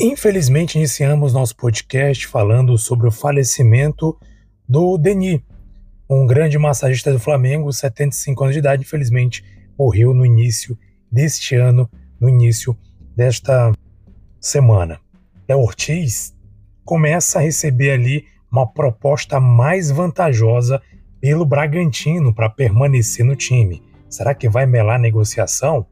Infelizmente, iniciamos nosso podcast falando sobre o falecimento do Denis, um grande massagista do Flamengo, 75 anos de idade, infelizmente morreu no início deste ano, no início desta semana. Léo Ortiz começa a receber ali uma proposta mais vantajosa pelo Bragantino para permanecer no time. Será que vai melar a negociação?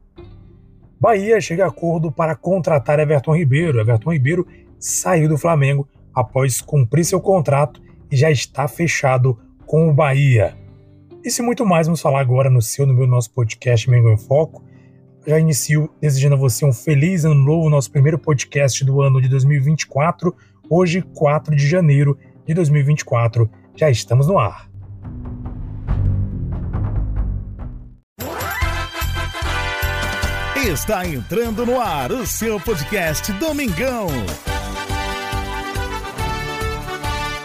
Bahia chega a acordo para contratar Everton Ribeiro. Everton Ribeiro saiu do Flamengo após cumprir seu contrato e já está fechado com o Bahia. Isso e muito mais vamos falar agora no seu, no meu nosso podcast Mengo em Foco. Já inicio desejando a você um feliz ano novo, nosso primeiro podcast do ano de 2024. Hoje, 4 de janeiro de 2024, já estamos no ar. Está entrando no ar o seu podcast Domingão.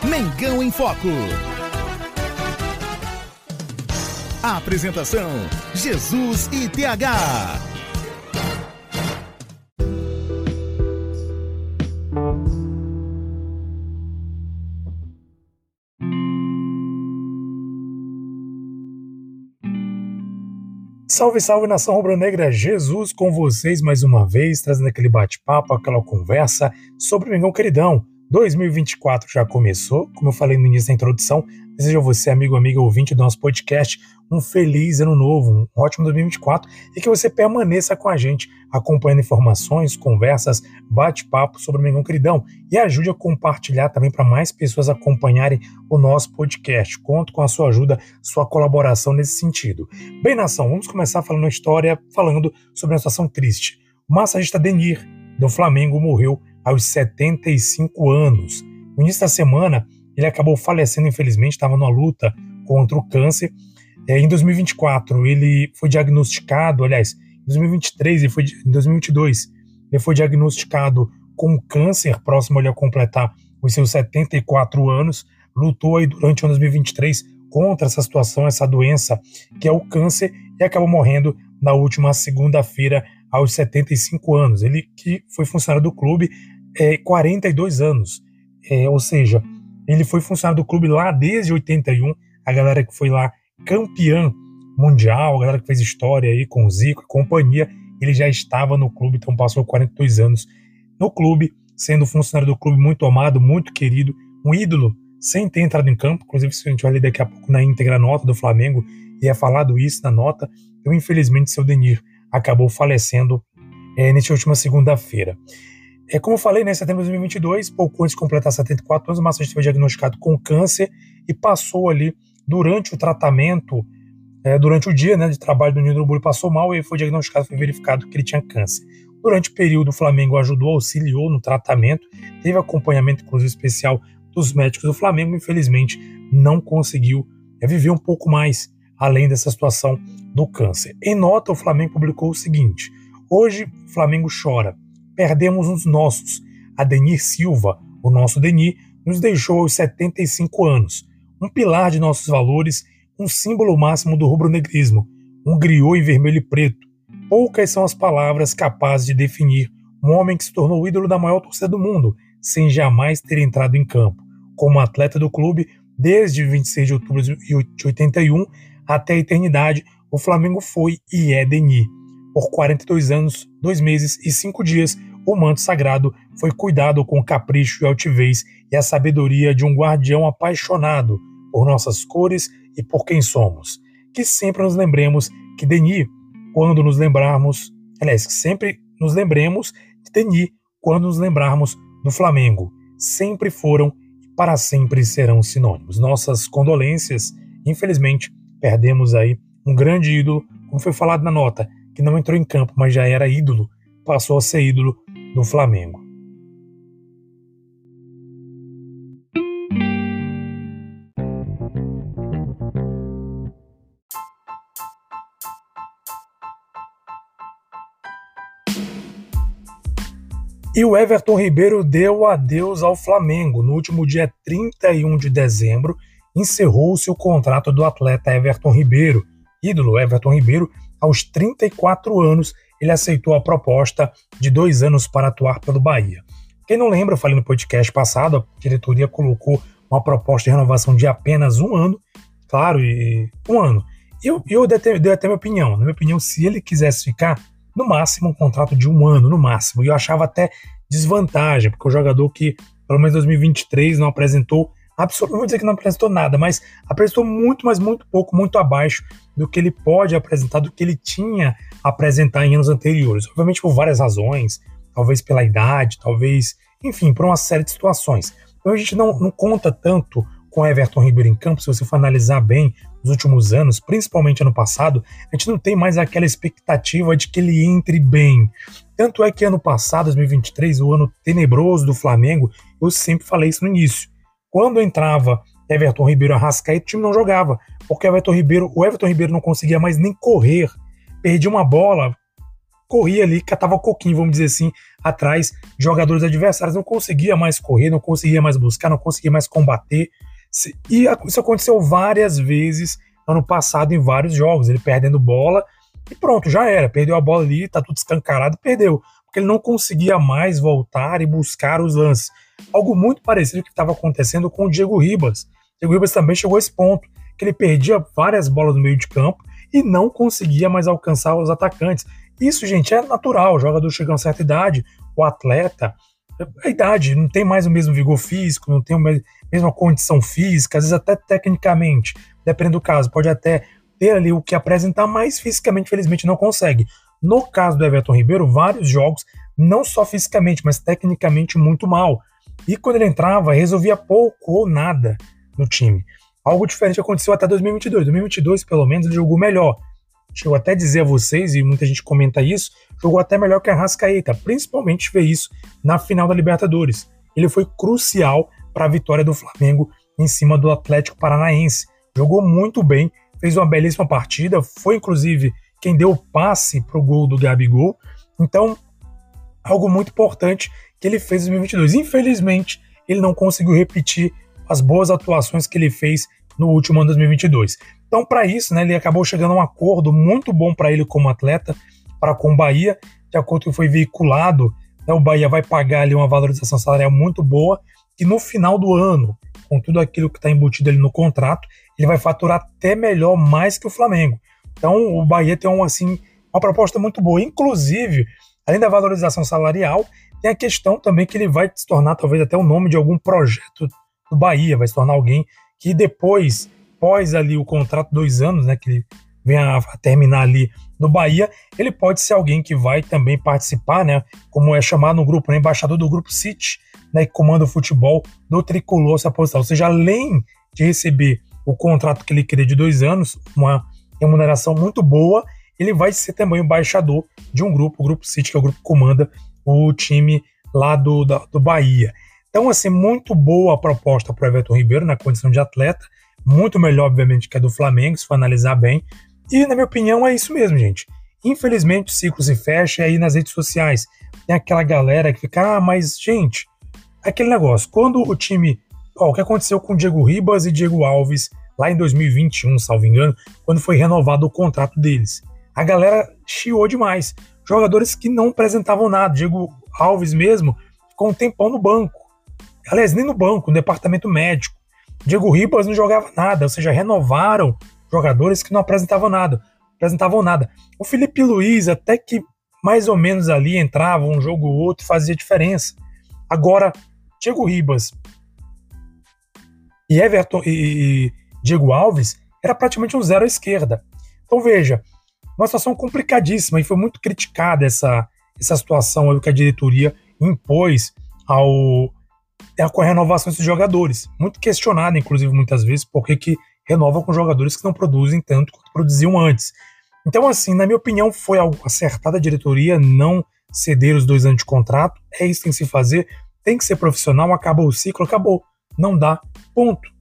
Mengão em Foco. Apresentação: Jesus e TH. Salve, salve nação rubro-negra, Jesus com vocês mais uma vez, trazendo aquele bate-papo, aquela conversa sobre o Mengão Queridão. 2024 já começou, como eu falei no início da introdução, desejo a você, amigo, amiga, ouvinte do nosso podcast, um feliz ano novo, um ótimo 2024 e que você permaneça com a gente, acompanhando informações, conversas, bate-papo sobre o Mengão Queridão e ajude a compartilhar também para mais pessoas acompanharem o nosso podcast. Conto com a sua ajuda, sua colaboração nesse sentido. Bem, nação, vamos começar falando uma história, falando sobre uma situação triste. O massagista Denir, do Flamengo, morreu aos 75 anos. No início da semana, ele acabou falecendo, infelizmente, estava numa luta contra o câncer é, em 2024, ele foi diagnosticado, aliás, em 2023 e foi em 2022, ele foi diagnosticado com câncer próximo a completar os seus 74 anos, lutou aí durante o ano 2023 contra essa situação, essa doença que é o câncer e acabou morrendo na última segunda-feira aos 75 anos. Ele que foi funcionário do clube é, 42 anos, é, ou seja, ele foi funcionário do clube lá desde 81. A galera que foi lá campeão mundial, a galera que fez história aí com o Zico e companhia, ele já estava no clube, então passou 42 anos no clube, sendo funcionário do clube muito amado, muito querido, um ídolo, sem ter entrado em campo, inclusive se a gente vai ler daqui a pouco na íntegra nota do Flamengo, e é falado isso na nota, então infelizmente seu Denir acabou falecendo é, nesta última segunda-feira. É, como eu falei, né, em setembro de 2022, pouco antes de completar 74 anos, o massagista foi diagnosticado com câncer e passou ali durante o tratamento, é, durante o dia né, de trabalho do Nino Urubu, passou mal e foi diagnosticado, foi verificado que ele tinha câncer. Durante o período, o Flamengo ajudou, auxiliou no tratamento, teve acompanhamento, inclusive, especial dos médicos do Flamengo, infelizmente não conseguiu é, viver um pouco mais além dessa situação do câncer. Em nota, o Flamengo publicou o seguinte: Hoje, o Flamengo chora. Perdemos os nossos. Adenir Silva, o nosso Denis, nos deixou aos 75 anos um pilar de nossos valores, um símbolo máximo do rubro-negrismo, um griot em vermelho e preto. Poucas são as palavras capazes de definir um homem que se tornou o ídolo da maior torcida do mundo, sem jamais ter entrado em campo. Como atleta do clube, desde 26 de outubro de 81 até a eternidade, o Flamengo foi e é Denis. Por 42 anos, 2 meses e 5 dias, o manto sagrado foi cuidado com capricho e altivez e a sabedoria de um guardião apaixonado, por nossas cores e por quem somos. Que sempre nos lembremos que Denis, quando nos lembrarmos, aliás, que sempre nos lembremos de Denis quando nos lembrarmos do Flamengo. Sempre foram e para sempre serão sinônimos. Nossas condolências, infelizmente, perdemos aí um grande ídolo, como foi falado na nota, que não entrou em campo, mas já era ídolo, passou a ser ídolo do Flamengo. E o Everton Ribeiro deu adeus ao Flamengo. No último dia 31 de dezembro, encerrou-se o contrato do atleta Everton Ribeiro. Ídolo Everton Ribeiro, aos 34 anos, ele aceitou a proposta de dois anos para atuar pelo Bahia. Quem não lembra, eu falei no podcast passado, a diretoria colocou uma proposta de renovação de apenas um ano, claro, e um ano. Eu, eu dei, até, dei até minha opinião. Na minha opinião, se ele quisesse ficar, no máximo, um contrato de um ano, no máximo. E eu achava até desvantagem, porque o jogador que, pelo menos 2023, não apresentou não vou dizer que não apresentou nada, mas apresentou muito, mas muito pouco, muito abaixo do que ele pode apresentar, do que ele tinha a apresentar em anos anteriores. Obviamente por várias razões, talvez pela idade, talvez, enfim, por uma série de situações. Então a gente não, não conta tanto com Everton Ribeiro em campo, se você for analisar bem nos últimos anos, principalmente ano passado, a gente não tem mais aquela expectativa de que ele entre bem. Tanto é que ano passado, 2023, o ano tenebroso do Flamengo, eu sempre falei isso no início. Quando entrava Everton Ribeiro Arrascaeta, o time não jogava, porque Everton Ribeiro, o Everton Ribeiro não conseguia mais nem correr. Perdia uma bola, corria ali, catava coquinho, vamos dizer assim, atrás de jogadores adversários, não conseguia mais correr, não conseguia mais buscar, não conseguia mais combater. E isso aconteceu várias vezes ano passado em vários jogos, ele perdendo bola e pronto, já era, perdeu a bola ali, tá tudo escancarado, perdeu, porque ele não conseguia mais voltar e buscar os lances. Algo muito parecido que estava acontecendo com o Diego Ribas. O Diego Ribas também chegou a esse ponto, que ele perdia várias bolas no meio de campo e não conseguia mais alcançar os atacantes. Isso, gente, é natural. O jogador chega a uma certa idade, o atleta, a idade, não tem mais o mesmo vigor físico, não tem a mesma condição física, às vezes até tecnicamente, dependendo do caso, pode até ter ali o que apresentar, mas fisicamente, felizmente, não consegue. No caso do Everton Ribeiro, vários jogos, não só fisicamente, mas tecnicamente muito mal. E quando ele entrava, resolvia pouco ou nada no time. Algo diferente aconteceu até 2022. 2022, pelo menos, ele jogou melhor. Chegou até a dizer a vocês, e muita gente comenta isso, jogou até melhor que a Rascaeta. Principalmente ver isso na final da Libertadores. Ele foi crucial para a vitória do Flamengo em cima do Atlético Paranaense. Jogou muito bem, fez uma belíssima partida, foi inclusive quem deu o passe para o gol do Gabigol. Então, algo muito importante que ele fez em 2022. Infelizmente, ele não conseguiu repetir as boas atuações que ele fez no último ano de 2022. Então, para isso, né, ele acabou chegando a um acordo muito bom para ele como atleta, para com o Bahia, de acordo com que foi veiculado, né, o Bahia vai pagar ali uma valorização salarial muito boa, e no final do ano, com tudo aquilo que está embutido ali no contrato, ele vai faturar até melhor, mais que o Flamengo. Então, o Bahia tem um, assim, uma proposta muito boa. Inclusive, além da valorização salarial, tem a questão também que ele vai se tornar talvez até o nome de algum projeto do Bahia, vai se tornar alguém que depois, pós ali o contrato dois anos, né, que ele venha a terminar ali no Bahia, ele pode ser alguém que vai também participar, né, como é chamado no grupo, né, embaixador do grupo City, né, que comanda o futebol do tricolor se aposentar. Ou seja, além de receber o contrato que ele queria de dois anos, uma remuneração muito boa, ele vai ser também o embaixador de um grupo, o Grupo City, que é o grupo que comanda o time lá do, da, do Bahia. Então, assim, muito boa a proposta para o Everton Ribeiro na condição de atleta, muito melhor, obviamente, que a do Flamengo, se for analisar bem. E, na minha opinião, é isso mesmo, gente. Infelizmente, o ciclo se fecha aí nas redes sociais. Tem aquela galera que fica, ah, mas, gente, aquele negócio, quando o time. Ó, o que aconteceu com Diego Ribas e Diego Alves lá em 2021, salvo engano, quando foi renovado o contrato deles. A galera chiou demais jogadores que não apresentavam nada. Diego Alves mesmo ficou um tempão no banco. Aliás, nem no banco, no departamento médico. Diego Ribas não jogava nada, ou seja, renovaram jogadores que não apresentavam nada. Apresentavam nada. O Felipe Luiz, até que mais ou menos ali entrava um jogo ou outro, fazia diferença. Agora, Diego Ribas e Everton e, Diego Alves era praticamente um zero à esquerda. Então veja, uma situação complicadíssima e foi muito criticada essa, essa situação que a diretoria impôs ao com a renovação desses jogadores. Muito questionada, inclusive, muitas vezes, por que, renova com jogadores que não produzem tanto quanto produziam antes. Então, assim, na minha opinião, foi algo acertado a diretoria não ceder os dois anos de contrato. É isso que tem que se fazer, tem que ser profissional, acabou o ciclo, acabou. Não dá, ponto.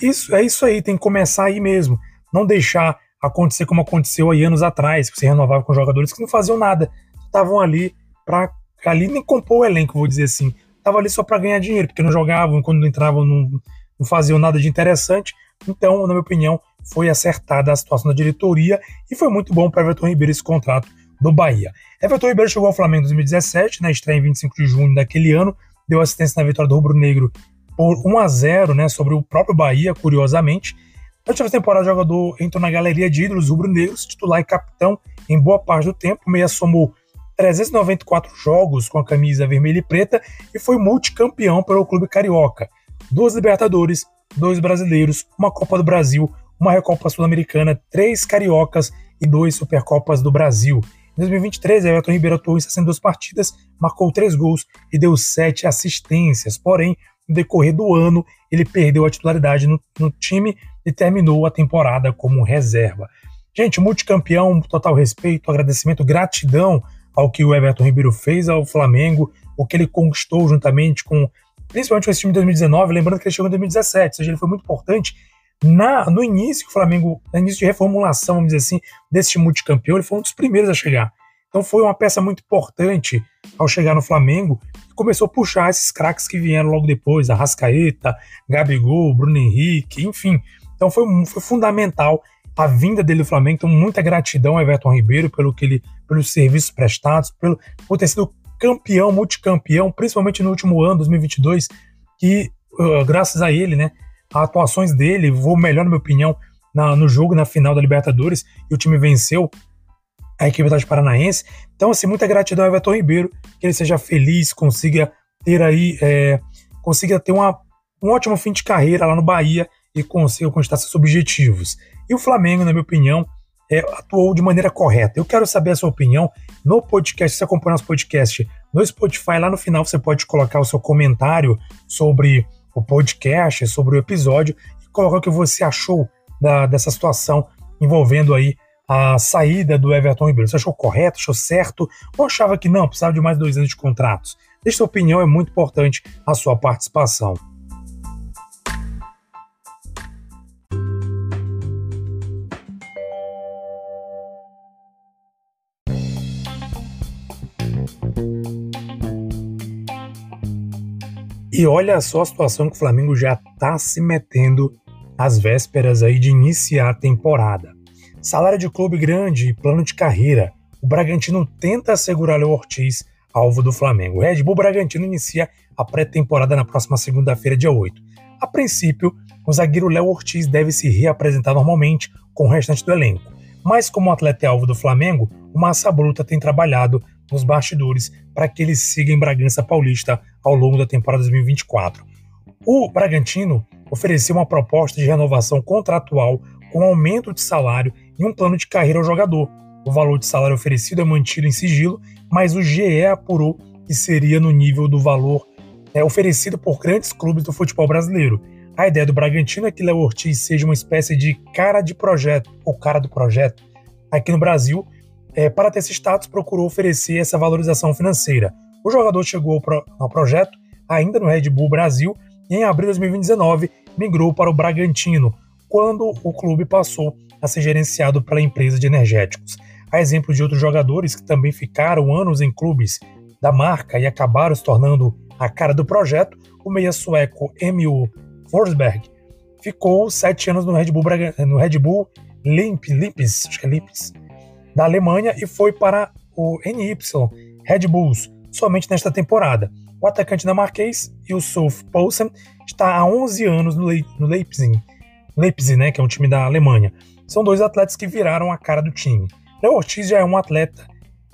Isso é isso aí, tem que começar aí mesmo. Não deixar acontecer como aconteceu aí anos atrás, que você renovava com jogadores que não faziam nada, estavam ali para ali nem compor o elenco, vou dizer assim, estavam ali só para ganhar dinheiro, porque não jogavam, quando entravam não, não faziam nada de interessante. Então, na minha opinião, foi acertada a situação da diretoria e foi muito bom para Everton Ribeiro esse contrato do Bahia. Everton Ribeiro chegou ao Flamengo em 2017, na estreia em 25 de junho daquele ano, deu assistência na vitória do Rubro Negro por 1 a 0 né, sobre o próprio Bahia, curiosamente. Na última temporada, o jogador entrou na galeria de ídolos rubro-negros, titular e capitão em boa parte do tempo. Meia somou 394 jogos com a camisa vermelha e preta e foi multicampeão pelo clube carioca. Duas Libertadores, dois brasileiros, uma Copa do Brasil, uma Recopa Sul-Americana, três Cariocas e dois Supercopas do Brasil. Em 2023, Everton Ribeiro atuou em 62 partidas, marcou três gols e deu sete assistências. Porém, decorrer do ano, ele perdeu a titularidade no, no time e terminou a temporada como reserva. Gente, multicampeão, total respeito, agradecimento, gratidão ao que o Everton Ribeiro fez ao Flamengo, o que ele conquistou juntamente com, principalmente com esse time de 2019, lembrando que ele chegou em 2017, ou seja, ele foi muito importante na, no início o Flamengo, no início de reformulação, vamos dizer assim, desse multicampeão, ele foi um dos primeiros a chegar. Então foi uma peça muito importante ao chegar no Flamengo começou a puxar esses craques que vieram logo depois, a Rascaeta, Gabigol, Bruno Henrique, enfim. Então foi, foi fundamental a vinda dele do Flamengo. Então muita gratidão a Everton Ribeiro pelo que ele, pelos serviços prestados, pelo, por ter sido campeão, multicampeão, principalmente no último ano, 2022, que uh, graças a ele, né, as atuações dele, vou melhor, na minha opinião, na, no jogo, na final da Libertadores, e o time venceu a equipe do Paranaense. Então, assim, muita gratidão ao Everton Ribeiro, que ele seja feliz, consiga ter aí, é, consiga ter uma, um ótimo fim de carreira lá no Bahia e consiga conquistar seus objetivos. E o Flamengo, na minha opinião, é, atuou de maneira correta. Eu quero saber a sua opinião no podcast, se você acompanha nosso podcast no Spotify, lá no final você pode colocar o seu comentário sobre o podcast, sobre o episódio e colocar o que você achou da, dessa situação envolvendo aí a saída do Everton Ribeiro. Você achou correto, achou certo ou achava que não, precisava de mais dois anos de contratos? Deixe sua opinião, é muito importante a sua participação. E olha só a situação que o Flamengo já está se metendo às vésperas aí de iniciar a temporada. Salário de clube grande e plano de carreira. O Bragantino tenta assegurar Léo Ortiz, alvo do Flamengo. O Red Bull Bragantino inicia a pré-temporada na próxima segunda-feira, dia 8. A princípio, o zagueiro Léo Ortiz deve se reapresentar normalmente com o restante do elenco. Mas como atleta é alvo do Flamengo, o Massa Bruta tem trabalhado nos bastidores para que ele siga em Bragança Paulista ao longo da temporada 2024. O Bragantino ofereceu uma proposta de renovação contratual com aumento de salário e um plano de carreira ao jogador. O valor de salário oferecido é mantido em sigilo, mas o GE apurou que seria no nível do valor é, oferecido por grandes clubes do futebol brasileiro. A ideia do Bragantino é que Léo Ortiz seja uma espécie de cara de projeto, ou cara do projeto. Aqui no Brasil, é, para ter esse status, procurou oferecer essa valorização financeira. O jogador chegou pro, ao projeto ainda no Red Bull Brasil e em abril de 2019 migrou para o Bragantino, quando o clube passou a ser gerenciado pela empresa de energéticos. A exemplo de outros jogadores que também ficaram anos em clubes da marca e acabaram se tornando a cara do projeto, o meia sueco Emil Forsberg ficou sete anos no Red Bull, no Red Bull Limp, Limpis, acho que é Limpis, da Alemanha e foi para o NY Red Bulls somente nesta temporada. O atacante dinamarquês, Yusuf Poulsen, está há 11 anos no, no Leipzig, Leipzig, né, que é um time da Alemanha. São dois atletas que viraram a cara do time. Léo Ortiz já é um atleta,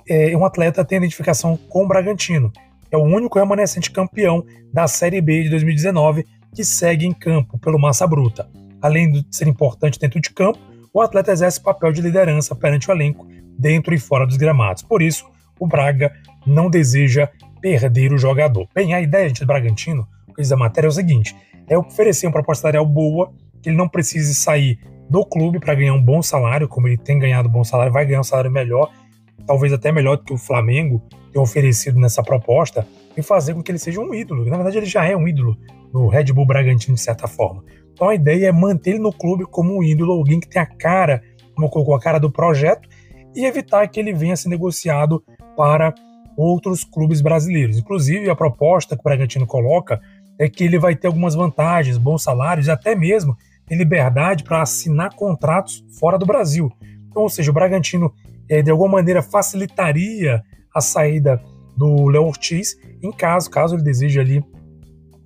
é um atleta tem identificação com o Bragantino. É o único remanescente campeão da Série B de 2019 que segue em campo pelo Massa Bruta. Além de ser importante dentro de campo, o atleta exerce papel de liderança perante o elenco, dentro e fora dos gramados. Por isso, o Braga não deseja perder o jogador. Bem, a ideia gente, do Bragantino, o que diz a matéria, é o seguinte: é oferecer uma proposta salarial boa, que ele não precise sair do clube para ganhar um bom salário, como ele tem ganhado um bom salário, vai ganhar um salário melhor, talvez até melhor do que o Flamengo tem oferecido nessa proposta, e fazer com que ele seja um ídolo. Na verdade, ele já é um ídolo no Red Bull Bragantino, de certa forma. Então a ideia é manter ele no clube como um ídolo, alguém que tem a cara, como colocou a cara do projeto, e evitar que ele venha ser negociado para outros clubes brasileiros. Inclusive, a proposta que o Bragantino coloca é que ele vai ter algumas vantagens, bons salários até mesmo ter liberdade para assinar contratos fora do Brasil. Então, ou seja, o Bragantino, é, de alguma maneira, facilitaria a saída do Léo Ortiz, em caso, caso ele deseje ali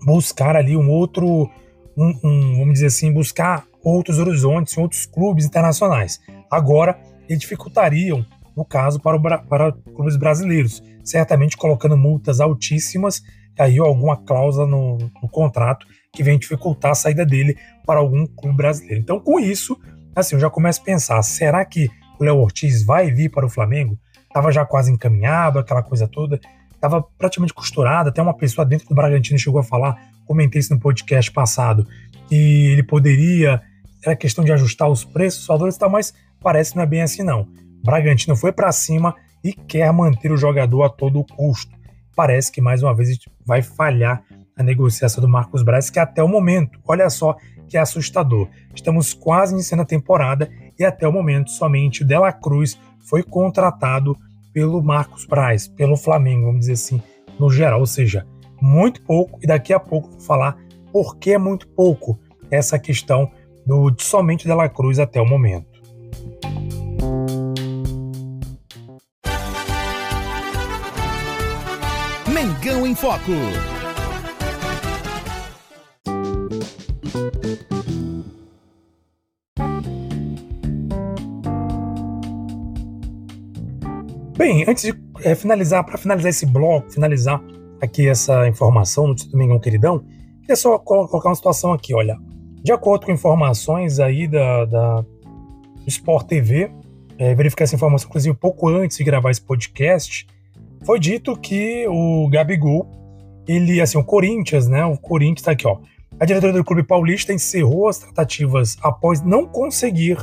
buscar ali um outro, um, um, vamos dizer assim, buscar outros horizontes outros clubes internacionais. Agora, eles dificultariam, no caso, para, o, para clubes brasileiros, certamente colocando multas altíssimas e aí alguma cláusula no, no contrato que vem dificultar a saída dele para algum clube brasileiro. Então, com isso, assim, eu já começo a pensar, será que o Léo Ortiz vai vir para o Flamengo? Estava já quase encaminhado, aquela coisa toda estava praticamente costurada. Até uma pessoa dentro do Bragantino chegou a falar, comentei isso no podcast passado, que ele poderia, era questão de ajustar os preços, os valores e tal, mas parece que não é bem assim não. Bragantino foi para cima e quer manter o jogador a todo custo. Parece que mais uma vez vai falhar a negociação do Marcos Braz, que até o momento, olha só que é assustador. Estamos quase iniciando a temporada e até o momento somente o Dela Cruz foi contratado pelo Marcos Braz, pelo Flamengo, vamos dizer assim, no geral. Ou seja, muito pouco, e daqui a pouco vou falar por que é muito pouco essa questão do de somente Dela Cruz até o momento. Mengão em Foco. Bem, antes de é, finalizar, para finalizar esse bloco, finalizar aqui essa informação no Domingão Queridão, queria só colocar uma situação aqui, olha. De acordo com informações aí da, da do Sport TV, é, verificar essa informação, inclusive, pouco antes de gravar esse podcast, foi dito que o Gabigol, ele, assim, o Corinthians, né? O Corinthians tá aqui, ó. A diretoria do Clube Paulista encerrou as tratativas após não conseguir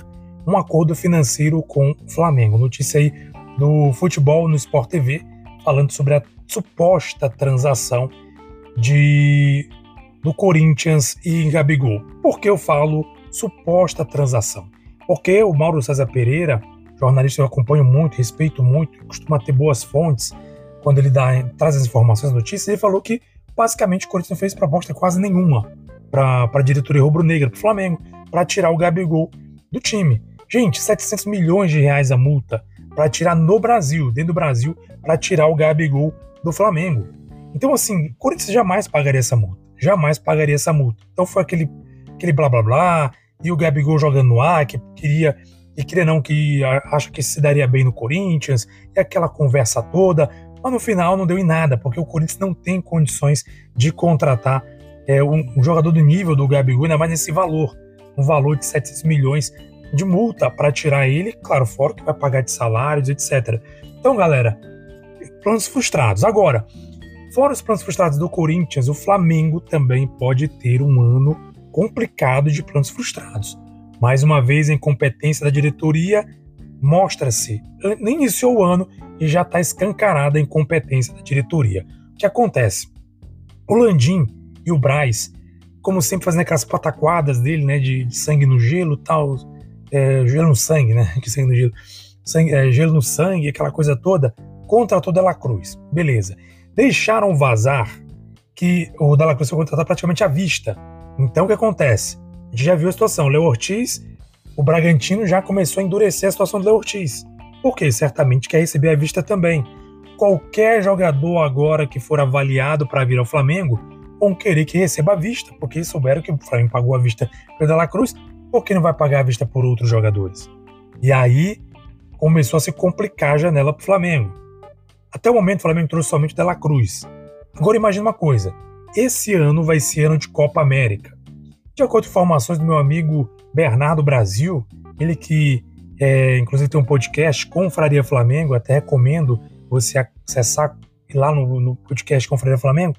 um acordo financeiro com o Flamengo. Notícia aí no futebol, no Sport TV, falando sobre a suposta transação de do Corinthians e Gabigol. Por que eu falo suposta transação? Porque o Mauro César Pereira, jornalista que eu acompanho muito, respeito muito, costuma ter boas fontes quando ele dá, traz as informações, notícias, ele falou que basicamente o Corinthians não fez proposta quase nenhuma para a diretoria rubro-negra, para Flamengo, para tirar o Gabigol do time. Gente, 700 milhões de reais a multa para tirar no Brasil, dentro do Brasil, para tirar o Gabigol do Flamengo. Então, assim, o Corinthians jamais pagaria essa multa. Jamais pagaria essa multa. Então foi aquele, aquele blá blá blá, e o Gabigol jogando no ar, que queria, e queria não, que acha que se daria bem no Corinthians, e aquela conversa toda. Mas no final não deu em nada, porque o Corinthians não tem condições de contratar é, um, um jogador do nível do Gabigol, ainda mais nesse valor. Um valor de 700 milhões de multa para tirar ele, claro, fora que vai pagar de salários, etc. Então, galera, planos frustrados. Agora, fora os planos frustrados do Corinthians, o Flamengo também pode ter um ano complicado de planos frustrados. Mais uma vez, a incompetência da diretoria mostra-se. Nem iniciou o ano e já está escancarada a incompetência da diretoria. O que acontece? O Landim e o Braz, como sempre fazendo aquelas pataquadas dele, né, de, de sangue no gelo tal, é, gelo no sangue, né? Que sangue no gelo. Sangue, é, gelo no sangue, aquela coisa toda, contra toda a Cruz. Beleza. Deixaram vazar que o Dela Cruz foi contratado praticamente à vista. Então o que acontece? A gente já viu a situação. Leo Ortiz, o Bragantino já começou a endurecer a situação do Leo Ortiz. Porque certamente quer receber à vista também. Qualquer jogador agora que for avaliado para vir ao Flamengo vão querer que receba à vista, porque souberam que o Flamengo pagou à vista pelo Dela Cruz, por que não vai pagar à vista por outros jogadores? E aí começou a se complicar a janela para o Flamengo. Até o momento o Flamengo trouxe somente Dela Cruz. Agora imagine uma coisa: esse ano vai ser ano de Copa América. De acordo com informações do meu amigo Bernardo Brasil, ele que é, inclusive tem um podcast Confraria Flamengo, até recomendo você acessar lá no, no podcast Confraria Flamengo.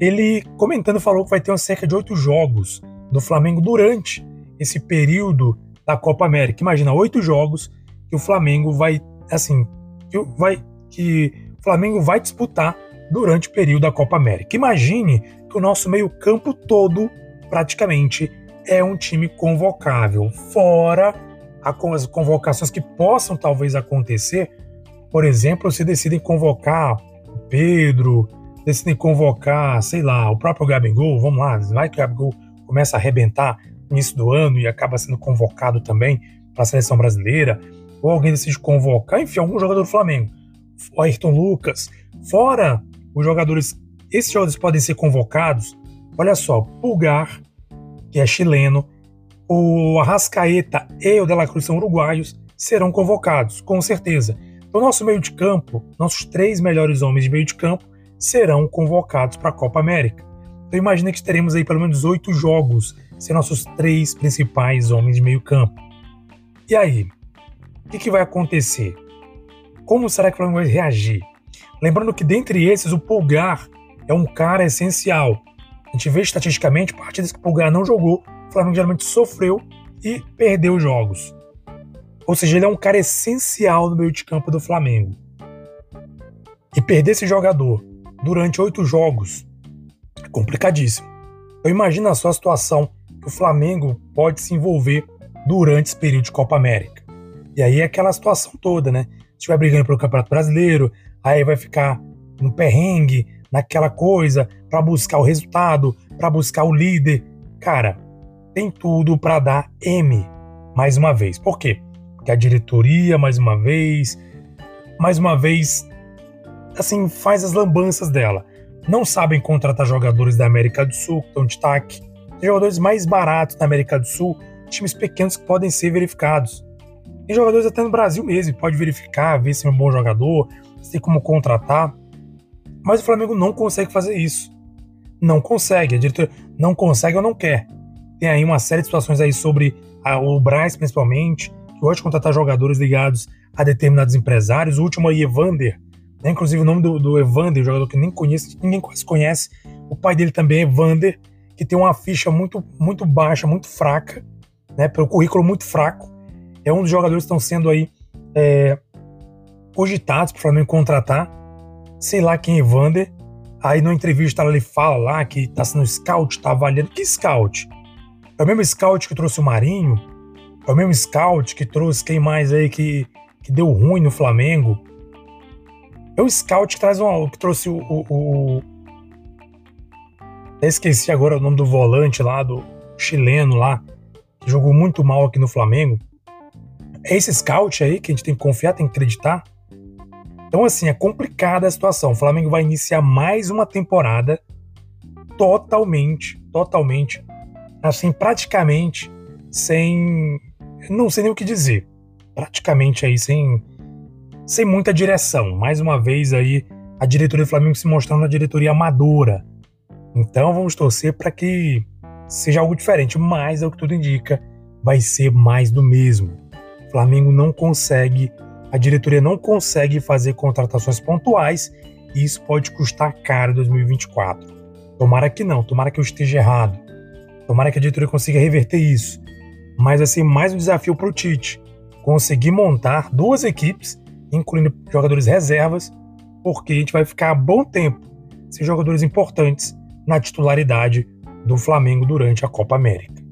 Ele comentando falou que vai ter cerca de oito jogos do Flamengo durante esse período da Copa América. Imagina oito jogos que o Flamengo vai, assim, que vai que o Flamengo vai disputar durante o período da Copa América. Imagine que o nosso meio-campo todo, praticamente, é um time convocável, fora as convocações que possam talvez acontecer. Por exemplo, se decidem convocar o Pedro, decidem convocar, sei lá, o próprio Gabigol, vamos lá, vai que o Gabigol começa a arrebentar início do ano e acaba sendo convocado também para a seleção brasileira, ou alguém decide convocar, enfim, algum jogador do Flamengo. o Ayrton Lucas, fora os jogadores, esses jogadores podem ser convocados. Olha só, Pulgar, que é chileno, o Arrascaeta e o Dela Cruz são uruguaios, serão convocados, com certeza. O nosso meio de campo, nossos três melhores homens de meio de campo, serão convocados para a Copa América. Então imagina que teremos aí pelo menos oito jogos sem nossos três principais homens de meio campo. E aí? O que, que vai acontecer? Como será que o Flamengo vai reagir? Lembrando que dentre esses o Pulgar é um cara essencial. A gente vê estatisticamente partidas que o Pulgar não jogou, o Flamengo geralmente sofreu e perdeu jogos. Ou seja, ele é um cara essencial no meio de campo do Flamengo. E perder esse jogador durante oito jogos é complicadíssimo. Eu imagino só a situação o Flamengo pode se envolver durante esse período de Copa América. E aí é aquela situação toda, né? Estiver brigando pelo Campeonato Brasileiro, aí vai ficar no perrengue, naquela coisa, para buscar o resultado, para buscar o líder. Cara, tem tudo para dar M mais uma vez. Por quê? Porque a diretoria, mais uma vez, mais uma vez, assim, faz as lambanças dela. Não sabem contratar jogadores da América do Sul, que estão destaque. Tem jogadores mais baratos da América do Sul, times pequenos que podem ser verificados. Tem jogadores até no Brasil mesmo, pode verificar, ver se é um bom jogador, se tem como contratar. Mas o Flamengo não consegue fazer isso. Não consegue, a diretoria não consegue ou não quer. Tem aí uma série de situações aí sobre a, o Braz, principalmente, que gosta de contratar jogadores ligados a determinados empresários. O último aí, Evander, né? inclusive o nome do, do Evander, jogador que nem conhece, ninguém quase conhece. O pai dele também é Evander, que tem uma ficha muito, muito baixa, muito fraca, né? pelo currículo muito fraco é um dos jogadores que estão sendo aí é, cogitados para o Flamengo contratar. Sei lá quem é Vander. Aí na entrevista ele fala lá que está sendo scout, está avaliando. Que scout? É o mesmo scout que trouxe o Marinho? É o mesmo scout que trouxe quem mais aí que, que deu ruim no Flamengo? É o scout que traz um, que trouxe o, o esqueci agora o nome do volante lá, do chileno lá, que jogou muito mal aqui no Flamengo. É esse scout aí que a gente tem que confiar, tem que acreditar. Então, assim, é complicada a situação. O Flamengo vai iniciar mais uma temporada totalmente, totalmente, assim, praticamente sem. Não sei nem o que dizer. Praticamente aí sem, sem muita direção. Mais uma vez aí, a diretoria do Flamengo se mostrando uma diretoria amadora. Então, vamos torcer para que seja algo diferente. Mas, é o que tudo indica, vai ser mais do mesmo. Flamengo não consegue, a diretoria não consegue fazer contratações pontuais e isso pode custar caro em 2024. Tomara que não, tomara que eu esteja errado. Tomara que a diretoria consiga reverter isso. Mas vai ser mais um desafio para o Tite conseguir montar duas equipes, incluindo jogadores reservas, porque a gente vai ficar bom tempo sem jogadores importantes na titularidade do Flamengo durante a Copa América.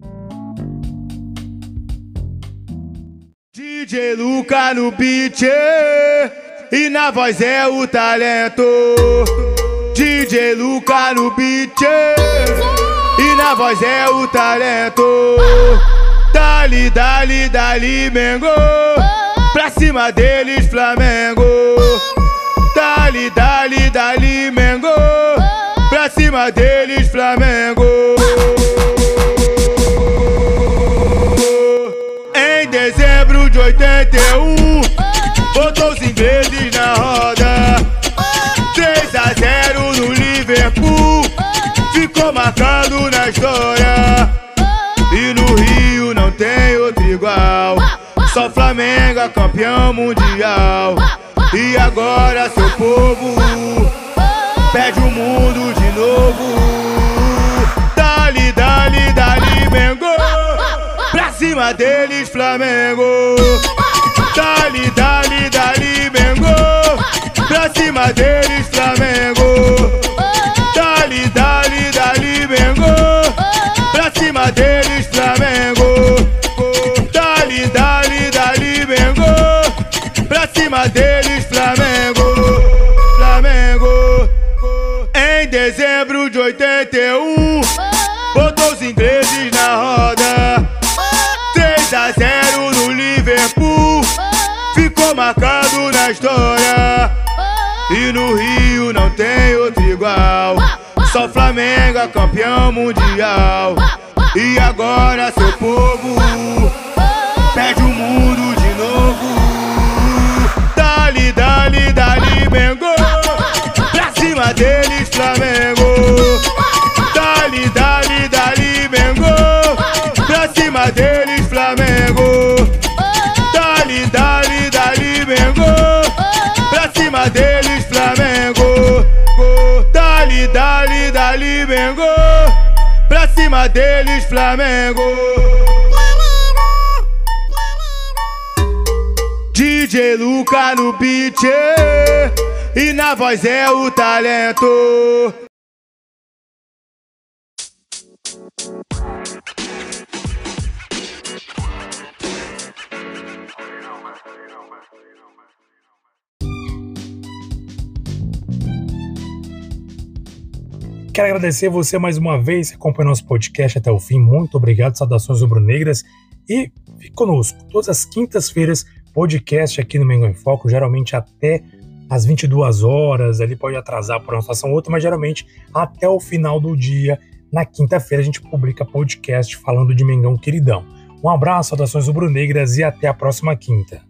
DJ Luca no beat e na voz é o talento. DJ Luca no beat e na voz é o talento. Dali, dali, dali, Mengo. Pra cima deles, Flamengo. Dali, dali, dali, Mengo. Deles, Flamengo. de 81 Botou os ingleses na roda. 3 a 0 no Liverpool. Ficou marcado na história. E no Rio não tem outro igual. Só Flamengo é campeão mundial. E agora seu povo Pede o mundo de cima deles, Flamengo. Dali, dali, dali, Mengo. Pra cima deles, Flamengo. Dali, dali, dali, Mengo. Pra cima deles, Flamengo. Dali, dali, dali, Mengo. Pra cima deles, Flamengo. Flamengo. Em dezembro de 81, botou os ingleses na roda. 0 no Liverpool Ficou marcado na história E no Rio não tem outro igual. Só Flamengo é campeão mundial. E agora seu povo perde o mundo de novo. Dali, dali, dali, Mengo. Pra cima deles, Flamengo. Dali, dali, Deles, Flamengo. DJ Luca no beat e na voz é o talento. Quero agradecer você mais uma vez que acompanhou nosso podcast até o fim. Muito obrigado, saudações rubro-negras e fique conosco. Todas as quintas-feiras, podcast aqui no Mengão em Foco, geralmente até às 22 horas, ali pode atrasar por uma situação ou outra, mas geralmente até o final do dia, na quinta-feira, a gente publica podcast falando de Mengão Queridão. Um abraço, saudações rubro-negras e até a próxima quinta.